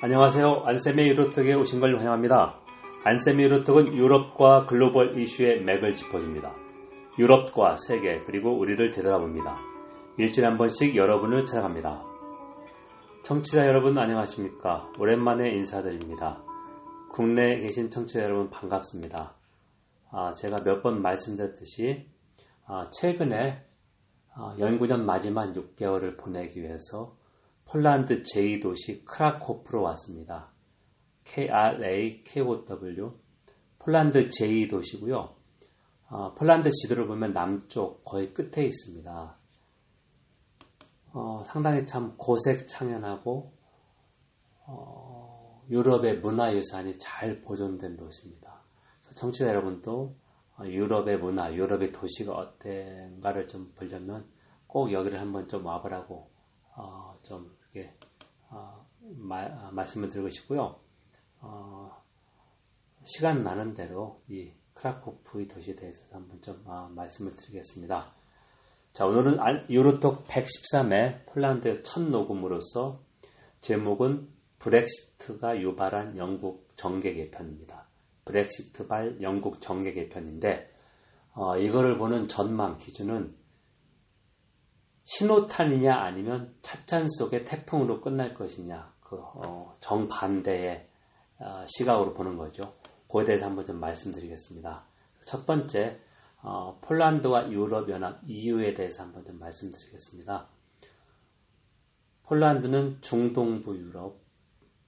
안녕하세요. 안쌤의 유로톡에 오신 걸 환영합니다. 안쌤의 유로톡은 유럽과 글로벌 이슈의 맥을 짚어줍니다. 유럽과 세계 그리고 우리를 되돌아봅니다. 일주일에 한 번씩 여러분을 찾아갑니다. 청취자 여러분 안녕하십니까? 오랜만에 인사드립니다. 국내에 계신 청취자 여러분 반갑습니다. 아, 제가 몇 번 말씀드렸듯이 아, 최근에 아, 연구년 마지막 6개월을 보내기 위해서 폴란드 제2도시 크라코프로 왔습니다. K-R-A-K-O-W 폴란드 제2도시고요. 어, 폴란드 지도를 보면 남쪽 거의 끝에 있습니다. 어, 상당히 참 고색 창연하고 어, 유럽의 문화유산이 잘 보존된 도시입니다. 청취자 여러분도 어, 유럽의 문화, 유럽의 도시가 어땠가를 좀 보려면 꼭 여기를 한번 좀 와보라고 어, 좀 이렇게 어, 마, 아, 말씀을 드리고 싶고요. 어, 시간 나는 대로 이 크라코프의 도시에 대해서 한번 좀 어, 말씀을 드리겠습니다. 자, 오늘은 유로톡 113회 폴란드 첫 녹음으로서 제목은 브렉시트가 유발한 영국 정계 개편입니다. 브렉시트발 영국 정계 개편인데 어, 이거를 보는 전망 기준은 신호탄이냐 아니면 찻잔 속의 태풍으로 끝날 것이냐 그 어, 정반대의 어, 시각으로 보는 거죠. 그에 대해서 한번 좀 말씀드리겠습니다. 첫 번째 어, 폴란드와 유럽연합 EU에 대해서 한번 좀 말씀드리겠습니다. 폴란드는 중동부 유럽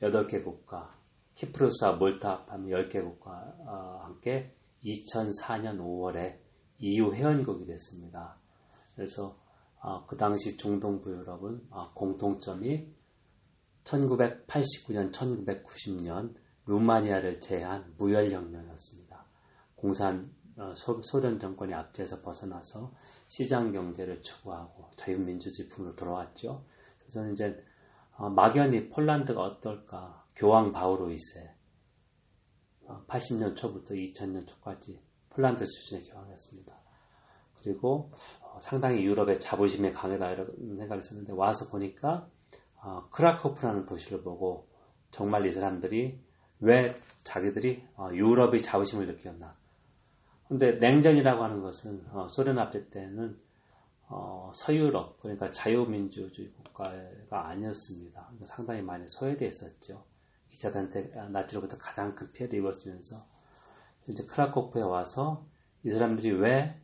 8개 국가, 키프루스와 몰타 합하면 10개국과 어, 함께 2004년 5월에 EU 회원국이 됐습니다. 그래서 어, 그 당시 중동부 유럽은 어, 공통점이 1989년, 1990년 루마니아를 제한 무혈혁명이었습니다. 공산 어, 소, 련 정권이 압제해서 벗어나서 시장 경제를 추구하고 자유민주주의풍으로 돌아왔죠. 그래서 저는 이제 어, 막연히 폴란드가 어떨까 교황 바우로 2세 80년 어, 초부터 2000년 초까지 폴란드 출신의 교황이었습니다. 그리고 어, 상당히 유럽의 자부심이 강하다 이런 생각을 했었는데 와서 보니까 어, 크라코프라는 도시를 보고 정말 이 사람들이 왜 자기들이 어, 유럽의 자부심을 느꼈나. 근데 냉전이라고 하는 것은 어, 소련 압제 때는 어, 서유럽 그러니까 자유민주주의 국가가 아니었습니다. 그러니까 상당히 많이 소외되어 있었죠. 2차 대전 아, 나치로부터 가장 큰 피해를 입었으면서 이제 크라코프에 와서 이 사람들이 왜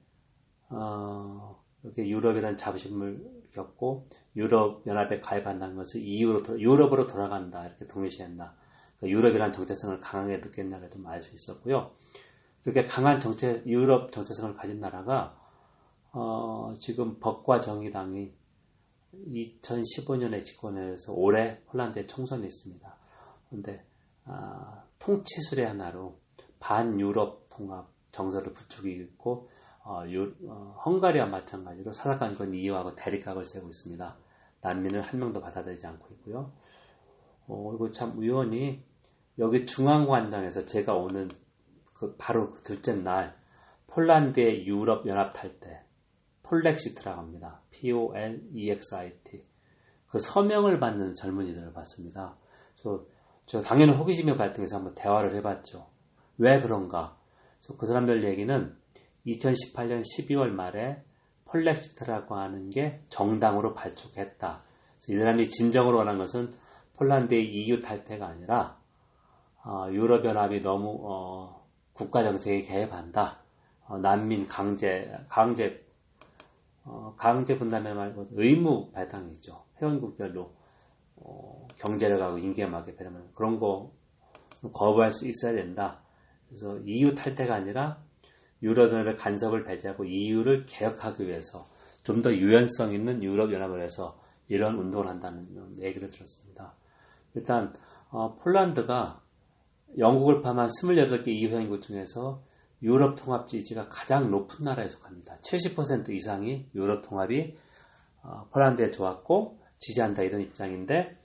어, 이렇게 유럽이라는 자부심을 겪고 유럽 연합에 가입한다는 것을 EU로 유럽으로 돌아간다 이렇게 동일시한다. 그러니까 유럽이라는 정체성을 강하게 느꼈나를 좀 알 수 있었고요. 그렇게 강한 정체 유럽 정체성을 가진 나라가 어, 지금 법과 정의당이 2015년에 집권해서 올해 폴란드에 총선이 있습니다. 그런데 아, 통치술의 하나로 반유럽 통합 정서를 부추기고 어, 유, 어, 헝가리와 마찬가지로 사사건건 이유하고 대립각을 세우고 있습니다. 난민을 한 명도 받아들이지 않고 있고요. 어, 그리고 참 우연히 여기 중앙관장에서 제가 오는 그 바로 그 둘째 날 폴란드의 유럽 연합 탈때 폴렉시트라고 합니다. P-O-L-E-X-I-T 그 서명을 받는 젊은이들을 봤습니다. 저, 저 당연히 호기심이 발동해서 한번 대화를 해봤죠. 왜 그런가? 그 사람들 얘기는 2018년 12월 말에 폴렉시트라고 하는 게 정당으로 발족했다. 이 사람이 진정으로 원한 것은 폴란드의 EU 탈퇴가 아니라 어, 유럽연합이 너무 어, 국가 정책에 개입한다. 어, 난민 강제 강제 어, 강제 분담회 말고 의무 발당이죠. 회원국별로 어, 경제를 하고 인계하게 되면 그런 거 거부할 수 있어야 된다. 그래서 EU 탈퇴가 아니라 유럽연합의 간섭을 배제하고 EU를 개혁하기 위해서 좀 더 유연성 있는 유럽연합을 해서 이런 운동을 한다는 얘기를 들었습니다. 일단 어, 폴란드가 영국을 포함한 28개 EU 회원국 중에서 유럽 통합 지지가 가장 높은 나라에 속합니다. 70% 이상이 유럽 통합이 어, 폴란드에 좋았고 지지한다 이런 입장인데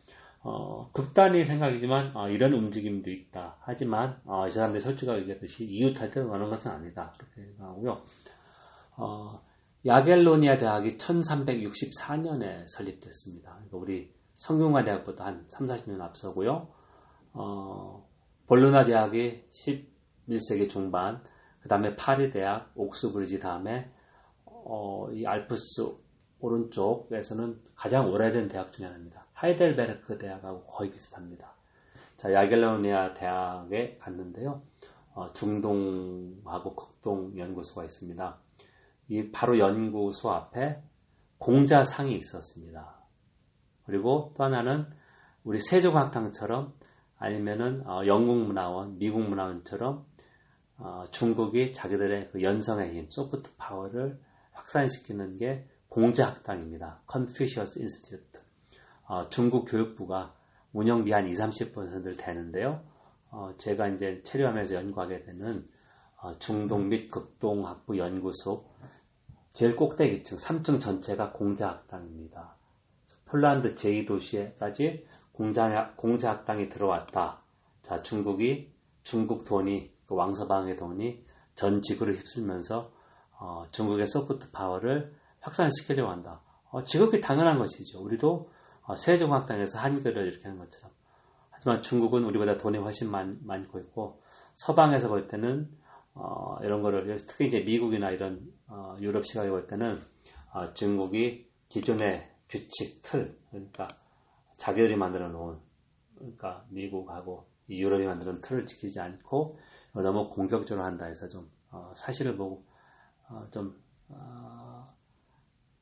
어, 극단의 생각이지만 어, 이런 움직임도 있다. 하지만 어, 이 사람들이 솔직하게 얘기했듯이 EU 탈퇴를 원하는 것은 아니다. 그렇게 생각하고요. 어, 야겔로니아 대학이 1364년에 설립됐습니다. 그러니까 우리 성균관 대학보다 한 3, 40년 앞서고요. 어, 볼로나 대학이 11세기 중반, 그 다음에 파리 대학, 옥스브리지 다음에 어, 이 알프스 오른쪽에서는 가장 오래된 대학 중에 하나입니다. 하이델베르크 대학하고 거의 비슷합니다. 자, 야겔로니아 대학에 갔는데요. 어, 중동하고 극동 연구소가 있습니다. 이 바로 연구소 앞에 공자상이 있었습니다. 그리고 또 하나는 우리 세종학당처럼 아니면은 어, 영국 문화원, 미국 문화원처럼 어, 중국이 자기들의 그 연성의 힘, soft power를 확산시키는 게 공자학당입니다. Confucius Institute. 어, 중국 교육부가 운영비 한 20, 30%를 대는데요. 어, 제가 이제 체류하면서 연구하게 되는 어, 중동 및 극동학부 연구소 제일 꼭대기층 3층 전체가 공자학당입니다. 폴란드 제2도시에까지 공자학당이 들어왔다. 자, 중국이 중국 돈이 그 왕서방의 돈이 전 지구를 휩쓸면서 어, 중국의 소프트 파워를 확산시키려고 한다. 어, 지극히 당연한 것이죠. 우리도 어, 세종학당에서 한글을 이렇게 하는 것처럼. 하지만 중국은 우리보다 돈이 훨씬 많, 많고 있고 서방에서 볼 때는 어, 이런 거를 특히 이제 미국이나 이런 어, 유럽 시각에 볼 때는 어, 중국이 기존의 규칙 틀 그러니까 자기들이 만들어 놓은 그러니까 미국하고 유럽이 만드는 틀을 지키지 않고 너무 공격적으로 한다 해서 좀 어, 사실을 보고 어, 좀 어,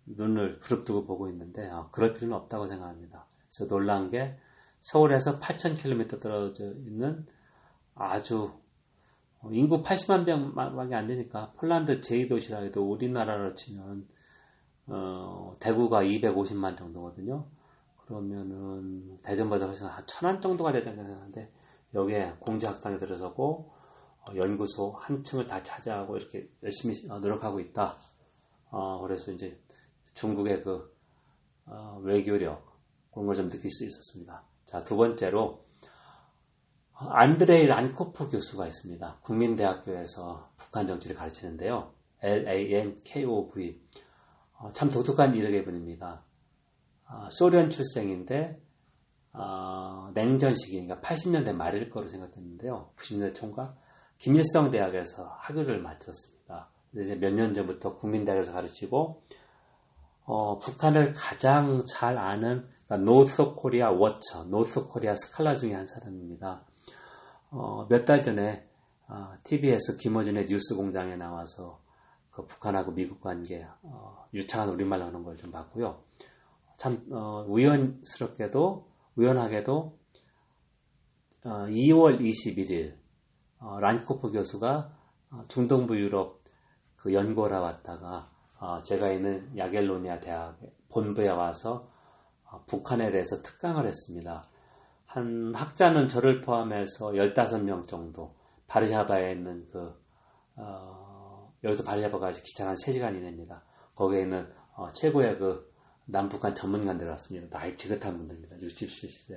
눈을 부릅뜨고 보고 있는데 어, 그럴 필요는 없다고 생각합니다. 그래서 놀란 게 서울에서 8,000km 떨어져 있는 아주 어, 인구 80만 명밖에 안 되니까 폴란드 제2도시라 해도 우리나라로 치면 어, 대구가 250만 정도거든요. 그러면은 대전보다 훨씬 한 천안 정도가 되다는 생각하는데 여기에 공제학당에 들어서고 어, 연구소 한 층을 다 차지하고 이렇게 열심히 어, 노력하고 있다. 어, 그래서 이제 중국의 그 어, 외교력 그런 걸 좀 느낄 수 있었습니다. 자, 두 번째로 안드레이 란코프 교수가 있습니다. 국민대학교에서 북한 정치를 가르치는데요. L-A-N-K-O-V 어, 참 독특한 이력의 분입니다. 어, 소련 출생인데 어, 냉전 시기, 그러니까 80년대 말일 거로 생각했는데요. 90년대 총각 김일성 대학에서 학위를 마쳤습니다. 이제 몇 년 전부터 국민대학에서 가르치고 어, 북한을 가장 잘 아는 그러니까 North Korea watcher, North Korea scholar 중에 한 사람입니다. 어, 몇 달 전에 어, TBS 김어준의 뉴스 공장에 나와서 그 북한하고 미국 관계 어, 유창한 우리말로 하는 걸 좀 봤고요. 참 어, 우연스럽게도 우연하게도 2월 21일 란코프 교수가 어, 중동부 유럽 그 연구하러 왔다가 어, 제가 있는 야겔로니아 대학 본부에 와서 북한에 대해서 특강을 했습니다. 한 학자는 저를 포함해서 15명 정도 바르샤바에 있는 그 어, 여기서 바르샤바까지 기차 한 3시간 이내입니다. 거기에 있는 어, 최고의 그 남북한 전문가들 왔습니다. 나이 지긋한 분들입니다. 67세.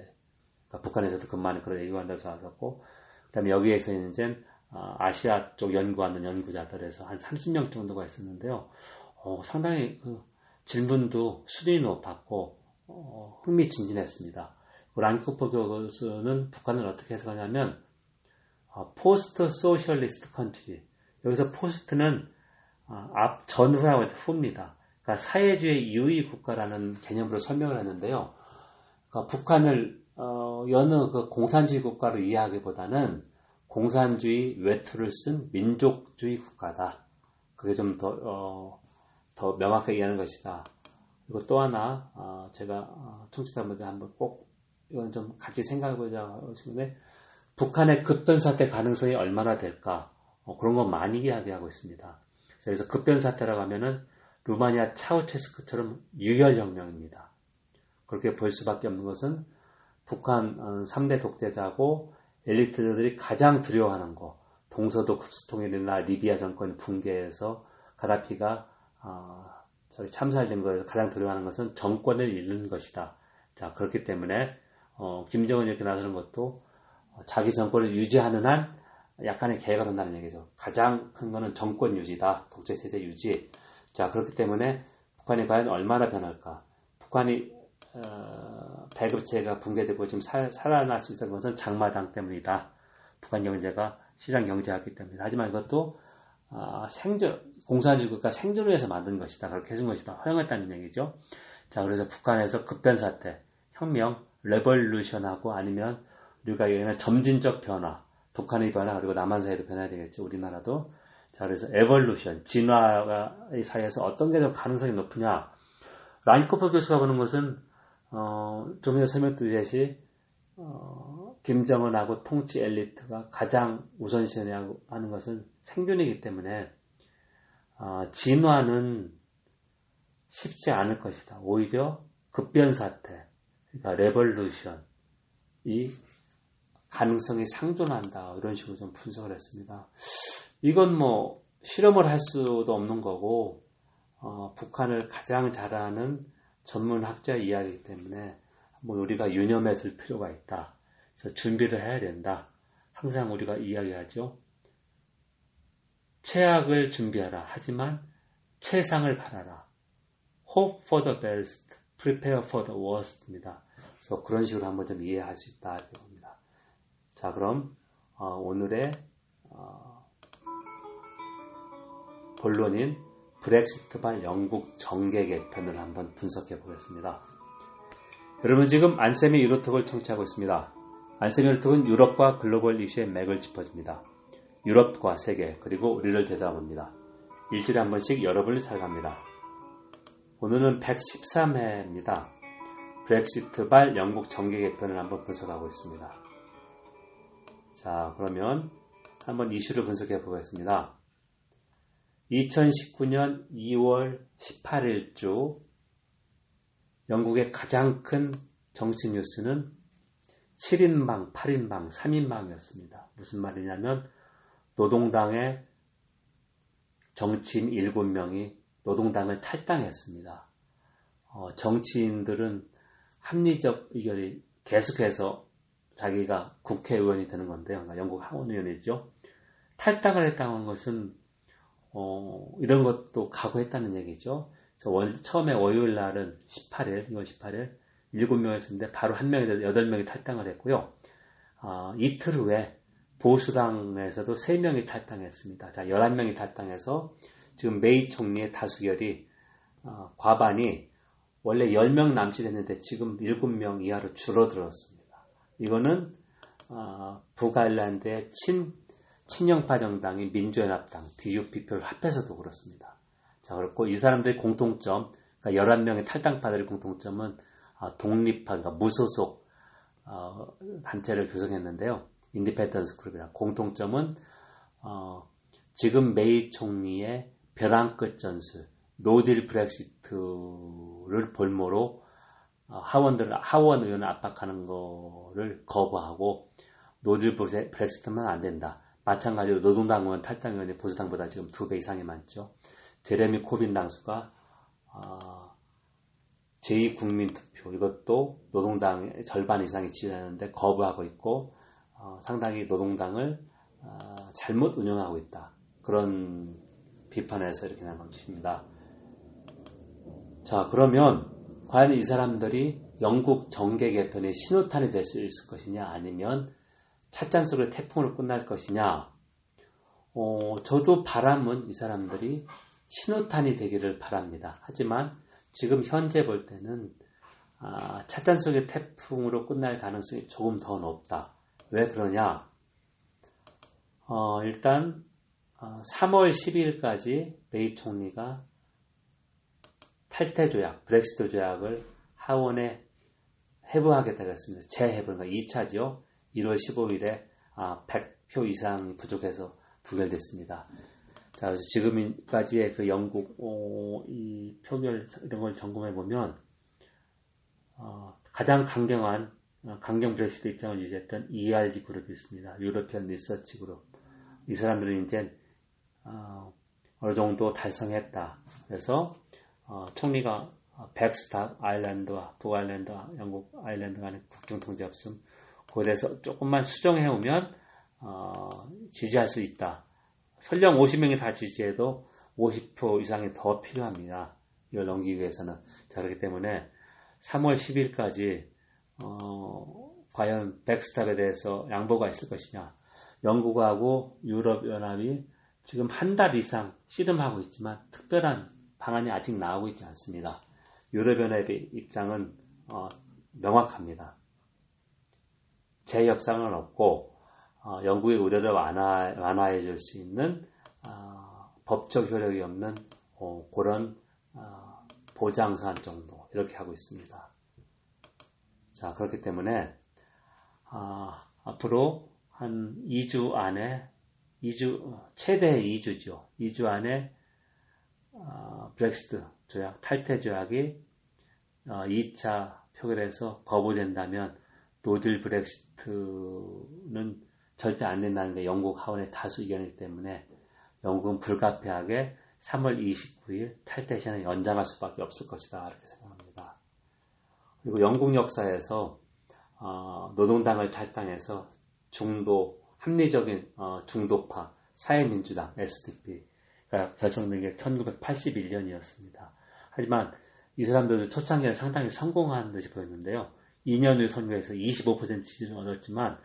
그러니까 북한에서도 근무하는 그런 연구관들 와서 그 다음에 여기에서 이제 어, 아시아 쪽 연구하는 연구자들에서 한 30명 정도가 있었는데요. 어, 상당히 그 질문도 수준이 높았고 어, 흥미진진했습니다. 란코프 교수는 북한을 어떻게 해석하냐면 post-socialist country 여기서 post는 어, 앞 전후하고 후입니다. 그러니까 사회주의 이후의 국가라는 개념으로 설명을 했는데요. 그러니까 북한을 어, 여느 그 공산주의 국가로 이해하기보다는 공산주의 외투를 쓴 민족주의 국가다. 그게 좀 더, 어, 더 명확하게 이해하는 것이다. 그리고 또 하나, 어, 제가 어, 청취자분들 한번 꼭 이건 좀 같이 생각해보자 하시는데, 북한의 급변 사태 가능성이 얼마나 될까? 어, 그런 거 많이 이야기하고 있습니다. 그래서 급변 사태라고 하면은 루마니아 차우체스크처럼 유혈혁명입니다. 그렇게 볼 수밖에 없는 것은 북한 3대 어, 독재자고 엘리트들이 가장 두려워하는 거 동서도 급수통일이나 리비아 정권 붕괴에서 가다피가 어, 저기 참살된 거에서 가장 두려워하는 것은 정권을 잃는 것이다. 자 그렇기 때문에 어, 김정은 이렇게 나서는 것도 어, 자기 정권을 유지하는 한 약간의 개가 된다는 얘기죠. 가장 큰 거는 정권 유지다. 독재 체제 유지. 자, 그렇기 때문에 북한이 과연 얼마나 변할까? 북한이 어, 배급체가 붕괴되고 지금 살, 살아날 수 있었던 것은 장마당 때문이다. 북한 경제가 시장 경제였기 때문이다. 하지만 이것도 어, 생존 공산주의가 생존을 위해서 만든 것이다. 그렇게 해준 것이다. 허용했다는 얘기죠. 자, 그래서 북한에서 급변 사태, 혁명, 레볼루션하고 아니면 우리가 얘기하는 점진적 변화, 북한의 변화 그리고 남한 사회도 변화해야 되겠죠. 우리나라도. 자, 그래서 evolution, 진화의 사이에서 어떤 게 더 가능성이 높으냐. 란코프 교수가 보는 것은 어, 좀 전에 설명드렸듯이 어, 김정은하고 통치 엘리트가 가장 우선시하는 것은 생존이기 때문에 어, 진화는 쉽지 않을 것이다. 오히려 급변 사태, 그러니까 revolution, 이 가능성이 상존한다. 이런 식으로 좀 분석을 했습니다. 이건 뭐 실험을 할 수도 없는 거고 어, 북한을 가장 잘하는 전문 학자 이야기이기 때문에 뭐 우리가 유념해 둘 필요가 있다. 그래서 준비를 해야 된다. 항상 우리가 이야기하죠. 최악을 준비하라. 하지만 최상을 바라라. Hope for the best, prepare for the worst입니다. 그래서 그런 식으로 한번 좀 이해할 수 있다. 이겁니다. 자, 그럼 어, 오늘의 어, 본론인 브렉시트발 영국 정계 개편을 한번 분석해 보겠습니다. 여러분 지금 안쌤의 유로톡을 청취하고 있습니다. 유로톡은 유럽과 글로벌 이슈의 맥을 짚어줍니다. 유럽과 세계 그리고 우리를 되돌아봅니다. 일주일에 한 번씩 여러분을 살갑니다. 오늘은 113회입니다. 브렉시트발 영국 정계 개편을 한번 분석하고 있습니다. 자 그러면 한번 이슈를 분석해 보겠습니다. 2019년 2월 18일 주 영국의 가장 큰 정치 뉴스는 7인방, 8인방, 3인방이었습니다. 무슨 말이냐면 노동당의 정치인 7명이 노동당을 탈당했습니다. 어, 정치인들은 합리적 의견이 계속해서 자기가 국회의원이 되는 건데요. 그러니까 영국 하원의원이죠. 탈당을 했다는 것은 어, 이런 것도 각오했다는 얘기죠. 그래서 원, 처음에 월요일 날은 18일, 2월 18일 7명이었는데 바로 한 명이 돼서 8명이 탈당을 했고요. 어, 이틀 후에 보수당에서도 3명이 탈당했습니다. 자, 11명이 탈당해서 지금 메이 총리의 다수결이 어, 과반이 원래 10명 남짓했는데 지금 7명 이하로 줄어들었습니다. 이거는 어, 북아일랜드의 친 친영파 정당인 민주연합당, DUP표를 합해서도 그렇습니다. 자, 그렇고 이 사람들의 공통점, 그러니까 11명의 탈당파들의 공통점은 어, 독립파, 그러니까 무소속 어, 단체를 구성했는데요. Independence Group이라 공통점은 어, 지금 메이 총리의 벼랑 끝 전술, 노딜 브렉시트를 볼모로 어, 하원들 하원 의원을 압박하는 거를 거부하고 노딜 브렉시트만 안 된다. 마찬가지로 노동당 의원 탈당 의원이 보수당보다 지금 두 배 이상이 많죠. 제레미 코빈 당수가 어, 제2국민투표 이것도 노동당의 절반 이상이 지지하는데 거부하고 있고 어, 상당히 노동당을 어, 잘못 운영하고 있다. 그런 비판에서 이렇게 나온 것입니다. 자 그러면 과연 이 사람들이 영국 정계 개편의 신호탄이 될 수 있을 것이냐 아니면 찻잔 속의 태풍으로 끝날 것이냐? 어, 저도 바람은 이 사람들이 신호탄이 되기를 바랍니다. 하지만 지금 현재 볼 때는 아, 찻잔 속의 태풍으로 끝날 가능성이 조금 더 높다. 왜 그러냐? 어, 일단 어, 3월 12일까지 메이 총리가 탈퇴 조약, 브렉시트 조약을 하원에 해부하겠다고 했습니다. 재해부, 그러니까 2차죠. 1월 15일에 아, 100표 이상 부족해서 부결됐습니다. 자, 그래서 지금까지의 그 영국 어, 이 표결 이런 걸 점검해 보면 어, 가장 강경한 어, 강경 브렉시트 입장을 유지했던 ERG 그룹이 있습니다. 유로피언 리서치 그룹. 이 사람들은 이제 어, 어느 정도 달성했다. 그래서 어, 총리가 백스탑 아일랜드와 북아일랜드와 영국 아일랜드 간의 국경 통제 없음 그래서 조금만 수정해 오면 어, 지지할 수 있다. 설령 50명이 다 지지해도 50표 이상이 더 필요합니다. 이걸 넘기기 위해서는. 자, 그렇기 때문에 3월 10일까지 어, 과연 백스탑에 대해서 양보가 있을 것이냐. 영국하고 유럽연합이 지금 한 달 이상 씨름하고 있지만 특별한 방안이 아직 나오고 있지 않습니다. 유럽연합의 입장은 어, 명확합니다. 재협상은 없고 어, 영국의 우려를 완화, 완화해 줄 수 있는 어, 법적 효력이 없는 어, 그런 어, 보장산 정도 이렇게 하고 있습니다. 자 그렇기 때문에 아, 앞으로 한 2주 안에 2주 최대 2주죠. 2주 안에 어, 브렉시트 조약 탈퇴 조약이 어, 2차 표결에서 거부된다면 노딜 브렉시트는 절대 안 된다는 게 영국 하원의 다수 의견이기 때문에 영국은 불가피하게 3월 29일 탈퇴 시한을 연장할 수밖에 없을 것이다 이렇게 생각합니다. 그리고 영국 역사에서 어, 노동당을 탈당해서 중도 합리적인 어, 중도파 사회민주당 SDP가 결성된 게 1981년이었습니다. 하지만 이 사람들도 초창기에 상당히 성공한 듯이 보였는데요. 2년 후 선거에서 25% 지지를 얻었지만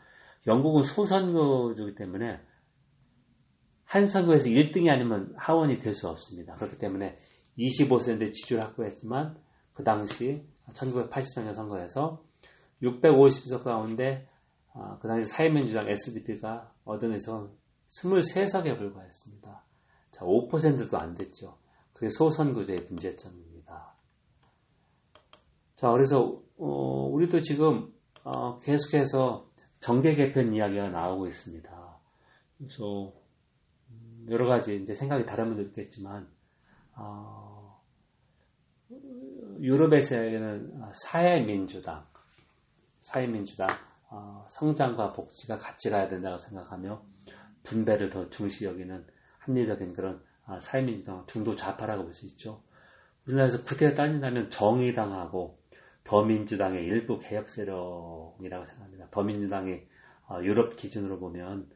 영국은 소선거이기 때문에 한 선거에서 1등이 아니면 하원이 될 수 없습니다. 그렇기 때문에 25% 지지를 확보했지만 그 당시 1984년 선거에서 650석 가운데 어, 그 당시 사회민주당 SDP가 얻은 의석은 23석에 불과했습니다. 자, 5%도 안 됐죠. 그게 소선구제의 문제점입니다. 자, 그래서 어, 우리도 지금 어, 계속해서 정계 개편 이야기가 나오고 있습니다. 그래서 음, 여러 가지 이제 생각이 다른 분도 있겠지만 어, 유럽에서는 사회민주당, 사회민주당 어, 성장과 복지가 같이 가야 된다고 생각하며 분배를 더 중시 여기는 합리적인 그런 아, 사회민주당 중도 좌파라고 볼 수 있죠. 우리나라에서 구태가 따진다면 정의당하고 더민주당의 일부 개혁 세력이라고 생각합니다. 더민주당이 어, 유럽 기준으로 보면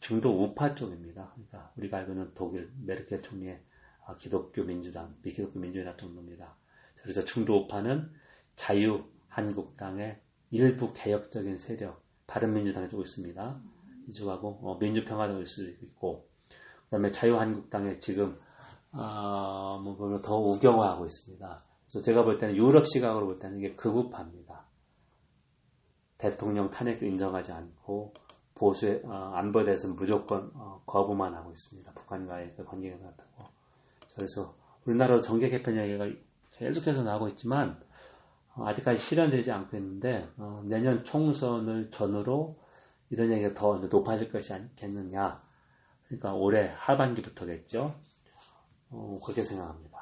중도 우파 쪽입니다. 그러니까 우리가 알고 있는 독일 메르켈 총리의 어, 기독교 민주당, 비기독교 민주연합 정도입니다. 그래서 중도 우파는 자유 한국당의 일부 개혁적인 세력, 바른민주당에 좀 있습니다. 이쪽하고 어, 민주평화당에 있을 수 있고, 그 다음에 자유한국당에 지금 어, 뭐 보면 더 우경화하고 있습니다. 그래서 제가 볼 때는 유럽 시각으로 볼 때는 이게 극우파입니다. 대통령 탄핵도 인정하지 않고 보수의 어, 안보에 대해서는 무조건 어, 거부만 하고 있습니다. 북한과의 그 관계가 같다고. 그래서 우리나라 정계 개편 이야기가 계속해서 나오고 있지만 어, 아직까지 실현되지 않고 있는데 어, 내년 총선을 전후로 이런 얘기가 더 높아질 것이 아니겠느냐. 그러니까 올해 하반기부터겠죠. 어, 그렇게 생각합니다.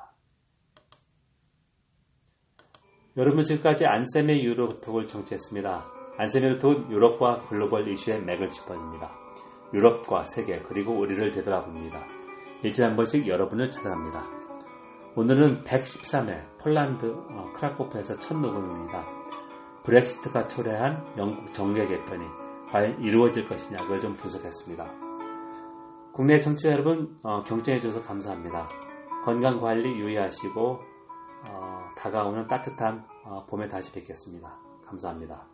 여러분 지금까지 안쌤의 유로톡을 정치했습니다. 안쌤의 유로톡은 유럽과 글로벌 이슈의 맥을 짚어줍니다. 유럽과 세계 그리고 우리를 되돌아봅니다. 일주일에 한 번씩 여러분을 찾아갑니다. 오늘은 113회 폴란드 어, 크라코프에서 첫 녹음입니다. 브렉시트가 초래한 영국 정계 개편이 과연 이루어질 것이냐 그걸 좀 분석했습니다. 국내 청취자 여러분 어, 경청해 주셔서 감사합니다. 건강 관리 유의하시고 어, 다가오는 따뜻한 어, 봄에 다시 뵙겠습니다. 감사합니다.